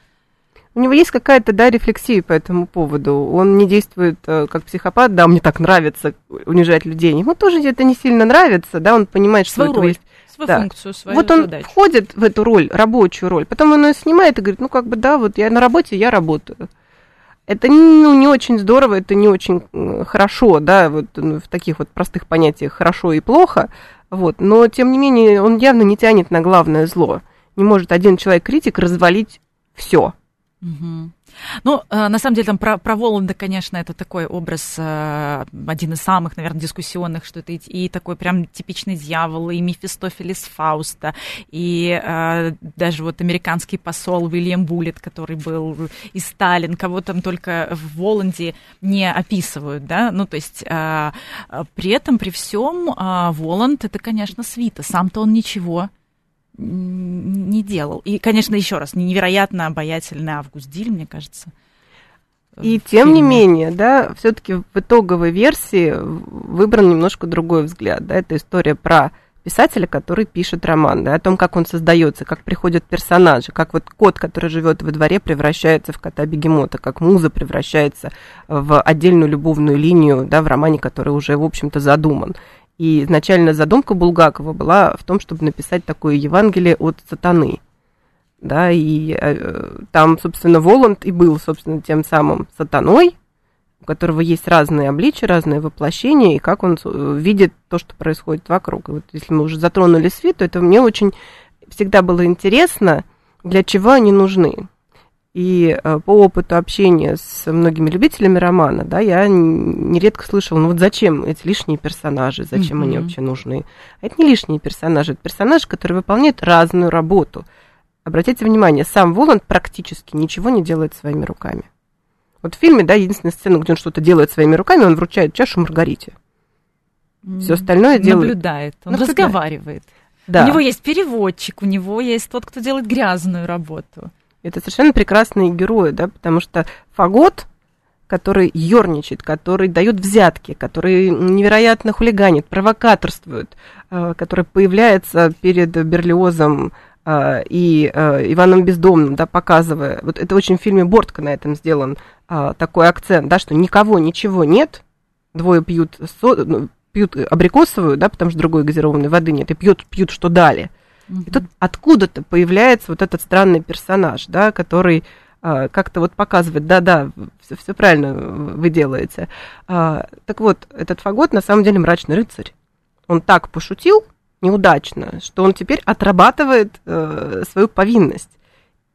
у него есть какая-то, да, рефлексия по этому поводу. Он не действует э, как психопат, да, мне так нравится унижать людей. Ему тоже это не сильно нравится, да, он понимает, что свою это есть свою да. функцию, свою Вот он задачу. входит в эту роль, рабочую роль, потом он ее снимает и говорит, ну, как бы, да, вот я на работе, я работаю. Это ну, не очень здорово, это не очень хорошо, да, вот ну, в таких вот простых понятиях хорошо и плохо, вот, но, тем не менее, он явно не тянет на главное зло. Не может один человек-критик развалить все. Угу. Ну, э, на самом деле, там про, про Воланда, конечно, это такой образ, э, один из самых, наверное, дискуссионных, что это и, такой прям типичный дьявол, и Мефистофель из Фауста, и э, даже вот американский посол Уильям Буллет, который был, и Сталин, кого там только в Воланде не описывают, да, ну, то есть при этом, при всем, Воланд это, конечно, свита, сам-то он ничего не делал. И, конечно, еще раз, невероятно обаятельный Август Диль, мне кажется. И тем фильме. не менее, да, все-таки в итоговой версии выбран немножко другой взгляд. Да, это история про писателя, который пишет роман, да, о том, как он создается, как приходят персонажи, как вот кот, который живет во дворе, превращается в кота бегемота, как муза превращается в отдельную любовную линию, да, в романе, который уже, в общем-то, задуман. И изначально задумка Булгакова была в том, чтобы написать такое Евангелие от сатаны. Да, и э, там, собственно, Воланд и был, собственно, тем самым сатаной, у которого есть разные обличия, разные воплощения, и как он э, видит то, что происходит вокруг. И вот если мы уже затронули свет, то это мне очень всегда было интересно, для чего они нужны. И э, по опыту общения с многими любителями романа, да, я нередко слышала, ну вот зачем эти лишние персонажи, зачем mm-hmm. они вообще нужны? А это не лишние персонажи, это персонажи, которые выполняют разную работу. Обратите внимание, сам Воланд практически ничего не делает своими руками. Вот в фильме, да, единственная сцена, где он что-то делает своими руками, он вручает чашу Маргарите. Все остальное делает. Наблюдает, он Наблюдает. разговаривает. Да. У него есть переводчик, у него есть тот, кто делает грязную работу. Это совершенно прекрасные герои, да, потому что Фагот, который ерничает, который дает взятки, который невероятно хулиганит, провокаторствует, э, который появляется перед Берлиозом э, и э, Иваном Бездомным, да, показывая, вот это очень в фильме Бортка на этом сделан такой акцент, да, что никого, ничего нет, двое пьют, со, ну, пьют абрикосовую, да, потому что другой газированной воды нет, и пьют, пьют что дали. И тут откуда-то появляется вот этот странный персонаж, да, который а, как-то вот показывает, да-да, все правильно вы делаете. А, так вот, этот фагот на самом деле мрачный рыцарь. Он так пошутил неудачно, что он теперь отрабатывает э, свою повинность.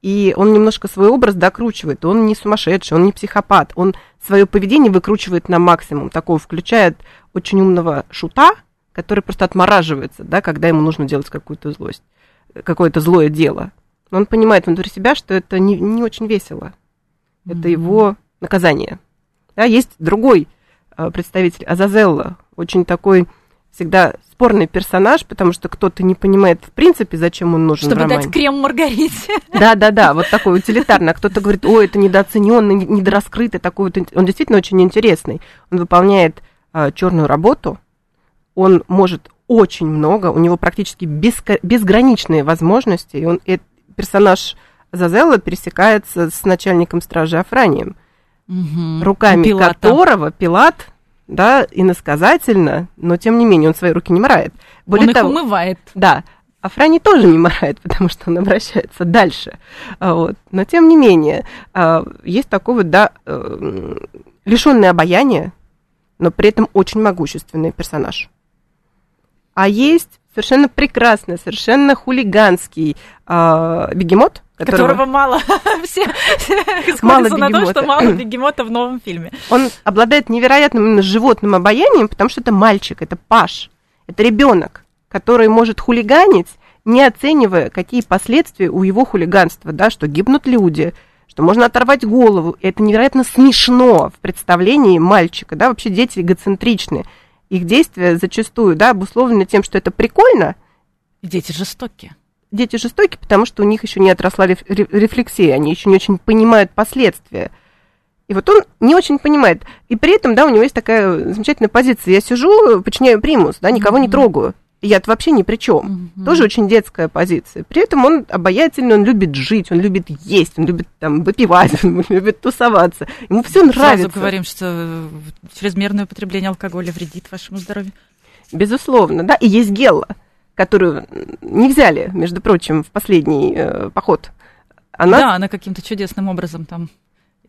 И он немножко свой образ докручивает. Он не сумасшедший, он не психопат. Он свое поведение выкручивает на максимум. Такого включает очень умного шута, который просто отмораживается, да, когда ему нужно делать какую-то злость, какое-то злое дело. Но он понимает внутри себя, что это не, не очень весело. Это mm-hmm. его наказание. Да, есть другой э, представитель Азазелла, очень такой всегда спорный персонаж, потому что кто-то не понимает в принципе, зачем он нужен Чтобы в романе. дать крем Маргарите. Да, да, да, вот такой утилитарный. А кто-то говорит, ой, это недооцененный, недораскрытый, такой вот. Он действительно очень интересный. Он выполняет а, черную работу, он может очень много, у него практически беско- безграничные возможности, и он, и персонаж Зазелла пересекается с начальником стражи Афранием, угу. руками Пилата. которого Пилат, да, иносказательно, но тем не менее он свои руки не морает. Более он того, их умывает. Да, Афрани тоже не морает, потому что он обращается дальше. А вот. Но тем не менее, а, есть такой вот, да, э, лишенный обаяния, но при этом очень могущественный персонаж. А есть совершенно прекрасный, совершенно хулиганский э, бегемот, которого, которого мало все, мало на то, что мало бегемота в новом фильме. Он обладает невероятным именно животным обаянием, потому что это мальчик, это паш, это ребенок, который может хулиганить, не оценивая, какие последствия у его хулиганства, да, что гибнут люди, что можно оторвать голову. И это невероятно смешно в представлении мальчика, да, вообще дети эгоцентричные их действия зачастую, да, обусловлены тем, что это прикольно. Дети жестокие. Дети жестокие, потому что у них еще не отросла рефлексия, они еще не очень понимают последствия. И вот он не очень понимает. И при этом, да, у него есть такая замечательная позиция. Я сижу, подчиняю примус, да, никого mm-hmm. не трогаю я вообще ни при чем. Угу. Тоже очень детская позиция. При этом он обаятельный, он любит жить, он любит есть, он любит там выпивать, он любит тусоваться. Ему все нравится. Сразу говорим, что чрезмерное употребление алкоголя вредит вашему здоровью. Безусловно, да. И есть Гелла, которую не взяли, между прочим, в последний э, поход. Она... Да, она каким-то чудесным образом там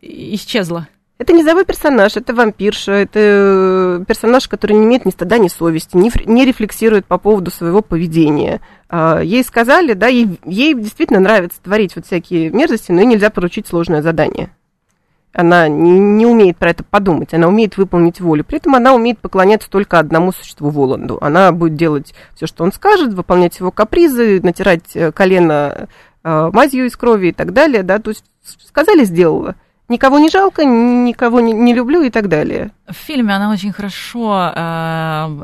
исчезла. Это низовой персонаж, это вампирша, это э, персонаж, который не имеет ни стыда, ни совести, не, не рефлексирует по поводу своего поведения. А, ей сказали, да, ей, ей действительно нравится творить вот всякие мерзости, но ей нельзя поручить сложное задание. Она не, не умеет про это подумать, она умеет выполнить волю. При этом она умеет поклоняться только одному существу Воланду. Она будет делать все, что он скажет, выполнять его капризы, натирать э, колено э, мазью из крови и так далее. Да? То есть сказали, сделала никого не жалко, никого не, не люблю и так далее. В фильме она очень хорошо э,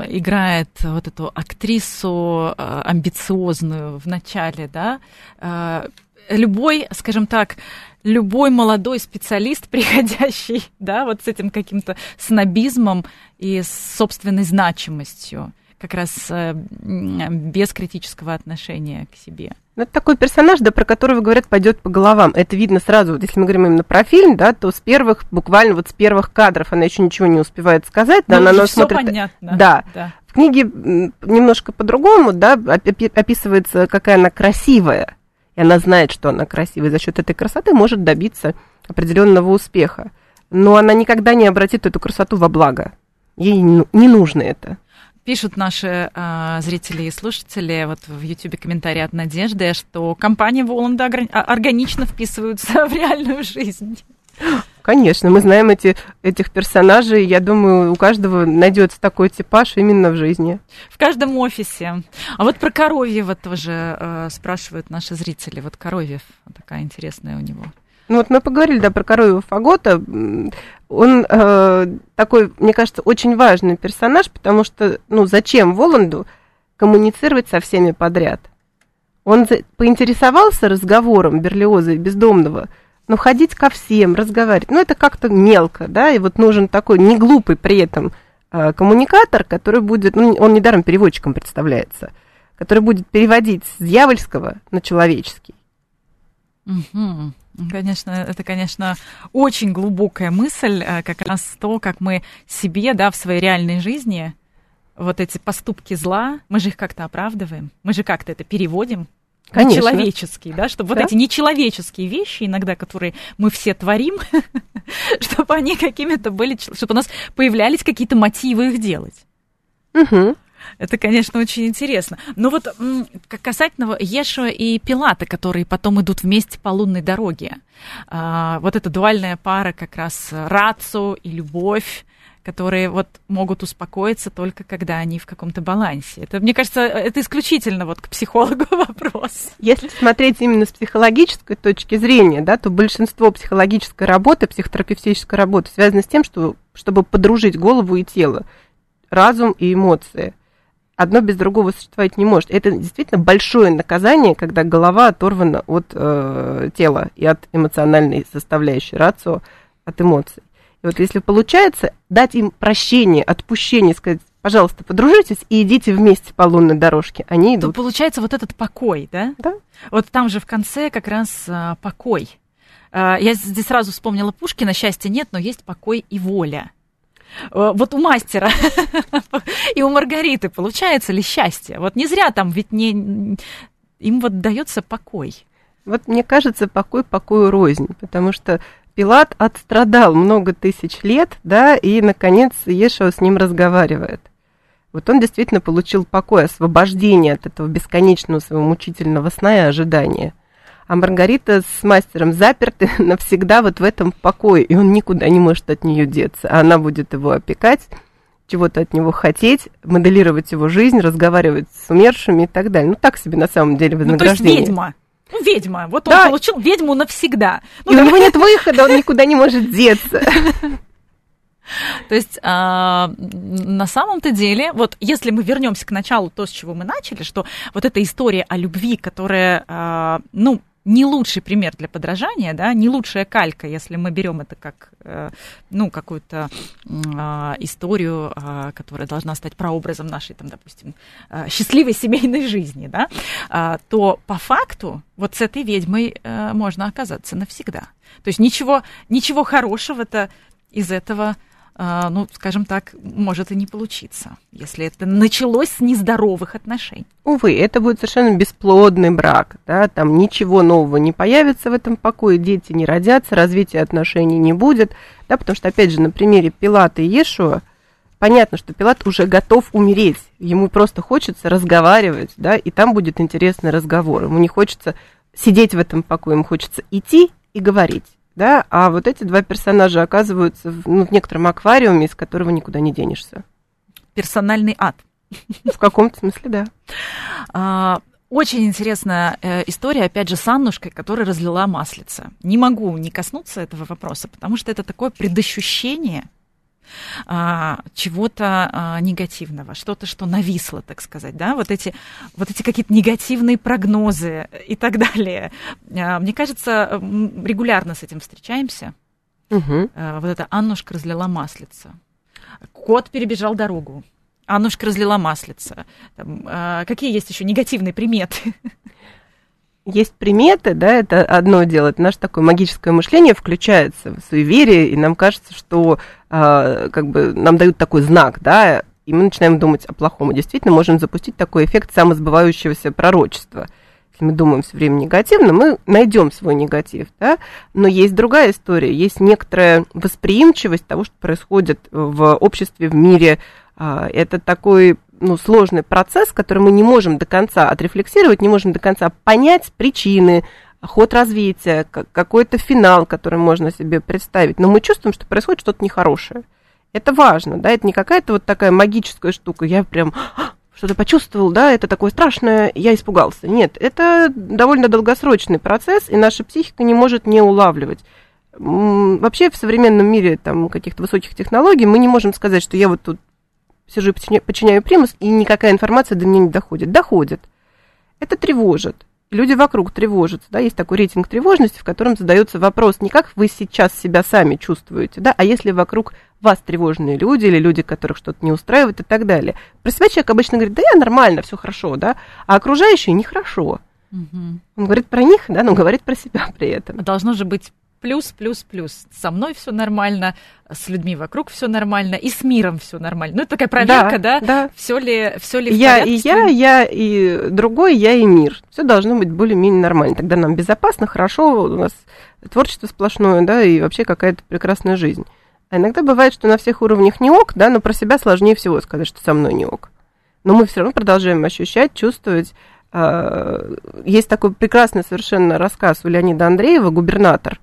играет вот эту актрису э, амбициозную в начале, да. Э, любой, скажем так, любой молодой специалист, приходящий, да, вот с этим каким-то снобизмом и с собственной значимостью, как раз э, без критического отношения к себе. Ну, это такой персонаж, да, про которого говорят, пойдет по головам. Это видно сразу, вот если мы говорим именно про фильм, да, то с первых, буквально вот с первых кадров она еще ничего не успевает сказать, да, ну, она, она смотрит. понятно. Да. да. В книге немножко по-другому, да, описывается, какая она красивая. И она знает, что она красивая. За счет этой красоты может добиться определенного успеха. но она никогда не обратит эту красоту во благо. Ей не нужно это. Пишут наши э, зрители и слушатели вот в YouTube комментарии от Надежды, что компания Воланда а, органично вписываются в реальную жизнь. Конечно, мы знаем эти, этих персонажей. Я думаю, у каждого найдется такой типаж именно в жизни. В каждом офисе. А вот про Коровьева тоже э, спрашивают наши зрители. Вот Коровьев, такая интересная у него. Ну вот мы поговорили, да, про Коровьева Фагота. Он э, такой, мне кажется, очень важный персонаж, потому что, ну, зачем Воланду коммуницировать со всеми подряд? Он поинтересовался разговором Берлиоза и Бездомного – но ходить ко всем, разговаривать, ну, это как-то мелко, да, и вот нужен такой не глупый при этом э, коммуникатор, который будет, ну, он недаром переводчиком представляется, который будет переводить с дьявольского на человеческий. Угу. Конечно, это, конечно, очень глубокая мысль, э, как раз то, как мы себе, да, в своей реальной жизни вот эти поступки зла, мы же их как-то оправдываем, мы же как-то это переводим Конечно. человеческий, да, чтобы да? вот эти нечеловеческие вещи иногда, которые мы все творим, чтобы они какими-то были, чтобы у нас появлялись какие-то мотивы их делать. Угу. Это, конечно, очень интересно. Но вот касательно Ешуа и Пилата, которые потом идут вместе по лунной дороге, а, вот эта дуальная пара как раз рацу и любовь, которые вот могут успокоиться только когда они в каком-то балансе. Это, мне кажется, это исключительно вот к психологу вопрос. Если смотреть именно с психологической точки зрения, да, то большинство психологической работы, психотерапевтической работы связано с тем, что, чтобы подружить голову и тело, разум и эмоции. Одно без другого существовать не может. Это действительно большое наказание, когда голова оторвана от э, тела и от эмоциональной составляющей рацио, от эмоций. И вот если получается дать им прощение, отпущение, сказать, пожалуйста, подружитесь и идите вместе по лунной дорожке, они идут. То получается вот этот покой, да? Да. Вот там же в конце как раз а, покой. А, я здесь сразу вспомнила Пушкина, счастья нет, но есть покой и воля. А, вот у мастера и у Маргариты получается ли счастье? Вот не зря там ведь не им вот дается покой. Вот мне кажется, покой покою рознь, потому что Пилат отстрадал много тысяч лет, да, и, наконец, Ешева с ним разговаривает. Вот он действительно получил покой, освобождение от этого бесконечного своего мучительного сна и ожидания. А Маргарита с мастером заперты навсегда вот в этом покое, и он никуда не может от нее деться. А она будет его опекать, чего-то от него хотеть, моделировать его жизнь, разговаривать с умершими и так далее. Ну, так себе на самом деле вознаграждение. Ну, то есть ведьма. Ну, ведьма. Вот да. он получил ведьму навсегда. Ну, и да. у него нет выхода, он никуда не может деться. То есть а, на самом-то деле, вот если мы вернемся к началу, то, с чего мы начали, что вот эта история о любви, которая, а, ну, не лучший пример для подражания, да, не лучшая калька, если мы берем это как, э, ну, какую-то а, историю, а, которая должна стать прообразом нашей, там, допустим, а, счастливой семейной жизни, да, то по факту вот с этой ведьмой э, можно оказаться навсегда. То есть ничего, ничего хорошего-то из этого ну, скажем так, может и не получиться, если это началось с нездоровых отношений. Увы, это будет совершенно бесплодный брак, да, там ничего нового не появится в этом покое, дети не родятся, развития отношений не будет, да, потому что, опять же, на примере Пилата и Ешуа, понятно, что Пилат уже готов умереть, ему просто хочется разговаривать, да, и там будет интересный разговор, ему не хочется сидеть в этом покое, ему хочется идти и говорить да, а вот эти два персонажа оказываются в, ну, в некотором аквариуме, из которого никуда не денешься. Персональный ад. В каком-то смысле, да. А, очень интересная э, история, опять же, с Аннушкой, которая разлила маслица. Не могу не коснуться этого вопроса, потому что это такое предощущение – а, чего-то а, негативного, что-то, что нависло, так сказать, да, вот эти, вот эти какие-то негативные прогнозы и так далее. А, мне кажется, регулярно с этим встречаемся. Угу. А, вот эта Аннушка разлила маслица. Кот перебежал дорогу. Аннушка разлила маслица. Там, а, какие есть еще негативные приметы? есть приметы, да, это одно дело, это наше такое магическое мышление включается в суеверие, и нам кажется, что э, как бы нам дают такой знак, да, и мы начинаем думать о плохом. И действительно можем запустить такой эффект самосбывающегося пророчества. если мы думаем все время негативно, мы найдем свой негатив, да, но есть другая история, есть некоторая восприимчивость того, что происходит в обществе, в мире. А, это такой ну, сложный процесс, который мы не можем до конца отрефлексировать, не можем до конца понять причины, ход развития, какой-то финал, который можно себе представить. Но мы чувствуем, что происходит что-то нехорошее. Это важно, да, это не какая-то вот такая магическая штука, я прям что-то почувствовал, да, это такое страшное, я испугался. Нет, это довольно долгосрочный процесс, и наша психика не может не улавливать. Вообще в современном мире там каких-то высоких технологий мы не можем сказать, что я вот тут сижу и подчиняю примус, и никакая информация до меня не доходит. Доходит. Это тревожит люди вокруг тревожатся, да, есть такой рейтинг тревожности, в котором задается вопрос не как вы сейчас себя сами чувствуете, да, а если вокруг вас тревожные люди или люди, которых что-то не устраивает и так далее. Про себя человек обычно говорит, да я нормально, все хорошо, да, а окружающие нехорошо. Угу. Он говорит про них, да, но говорит про себя при этом. Должно же быть плюс, плюс, плюс. Со мной все нормально, с людьми вокруг все нормально, и с миром все нормально. Ну, это такая проверка, да? Да. да. Все ли, все ли я в порядке? и я, я и другой, я и мир. Все должно быть более-менее нормально. Тогда нам безопасно, хорошо, у нас творчество сплошное, да, и вообще какая-то прекрасная жизнь. А иногда бывает, что на всех уровнях не ок, да, но про себя сложнее всего сказать, что со мной не ок. Но мы все равно продолжаем ощущать, чувствовать. А, есть такой прекрасный совершенно рассказ у Леонида Андреева «Губернатор»,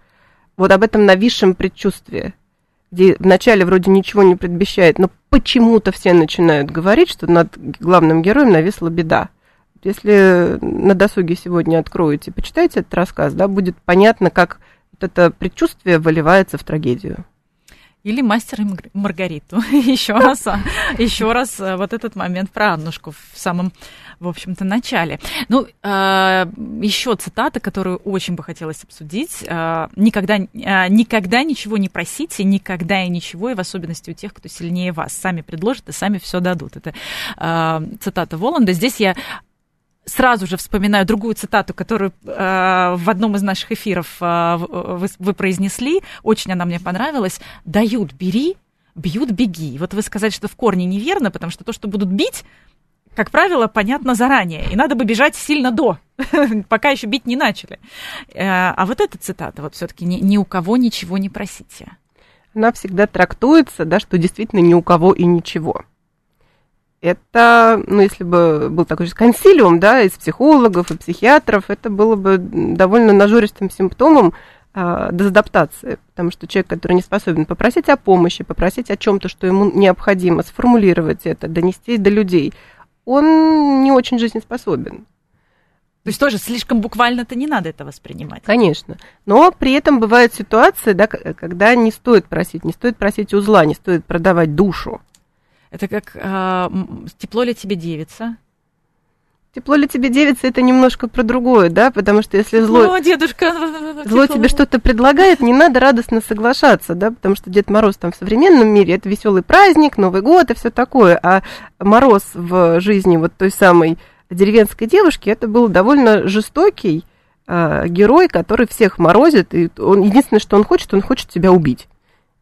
вот об этом нависшем предчувствии, где вначале вроде ничего не предвещает, но почему-то все начинают говорить, что над главным героем нависла беда. Если на досуге сегодня откроете, почитайте этот рассказ, да, будет понятно, как вот это предчувствие выливается в трагедию. Или мастер и Маргариту. еще раз, а, еще раз а, вот этот момент про Аннушку в самом, в общем-то, начале. Ну, а, еще цитата, которую очень бы хотелось обсудить. Никогда, никогда ничего не просите, никогда и ничего, и в особенности у тех, кто сильнее вас. Сами предложат и сами все дадут. Это цитата Воланда. Здесь я сразу же вспоминаю другую цитату, которую э, в одном из наших эфиров э, вы, вы произнесли. Очень она мне понравилась. Дают, бери, бьют, беги. Вот вы сказали, что в корне неверно, потому что то, что будут бить, как правило, понятно заранее. И надо бы бежать сильно до, пока еще бить не начали. Э, а вот эта цитата, вот все-таки ни, ни у кого ничего не просите. Она всегда трактуется, да, что действительно ни у кого и ничего это, ну, если бы был такой же консилиум, да, из психологов и психиатров, это было бы довольно нажористым симптомом а, дезадаптации, потому что человек, который не способен попросить о помощи, попросить о чем-то, что ему необходимо, сформулировать это, донести до людей, он не очень жизнеспособен. То есть тоже слишком буквально-то не надо это воспринимать. Конечно. Но при этом бывают ситуации, да, когда не стоит просить, не стоит просить узла, не стоит продавать душу. Это как э, тепло ли тебе девица? Тепло ли тебе девица, это немножко про другое, да, потому что если зло... О, дедушка! Зло тебе что-то предлагает, не надо радостно соглашаться, да, потому что Дед Мороз там в современном мире это веселый праздник, Новый год и все такое, а Мороз в жизни вот той самой деревенской девушки, это был довольно жестокий э, герой, который всех морозит, и он единственное, что он хочет, он хочет тебя убить.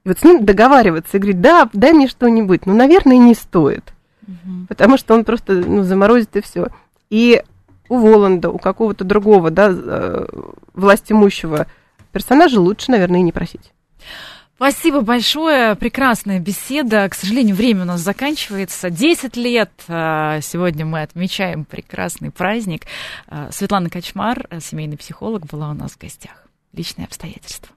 И вот с ним договариваться и говорить, да, дай мне что-нибудь. Ну, наверное, не стоит. Угу. Потому что он просто ну, заморозит и все. И у Воланда, у какого-то другого, да, э, властимущего персонажа лучше, наверное, и не просить. Спасибо большое. Прекрасная беседа. К сожалению, время у нас заканчивается. Десять лет. Э, сегодня мы отмечаем прекрасный праздник. Э, Светлана Качмар, семейный психолог, была у нас в гостях. Личные обстоятельства.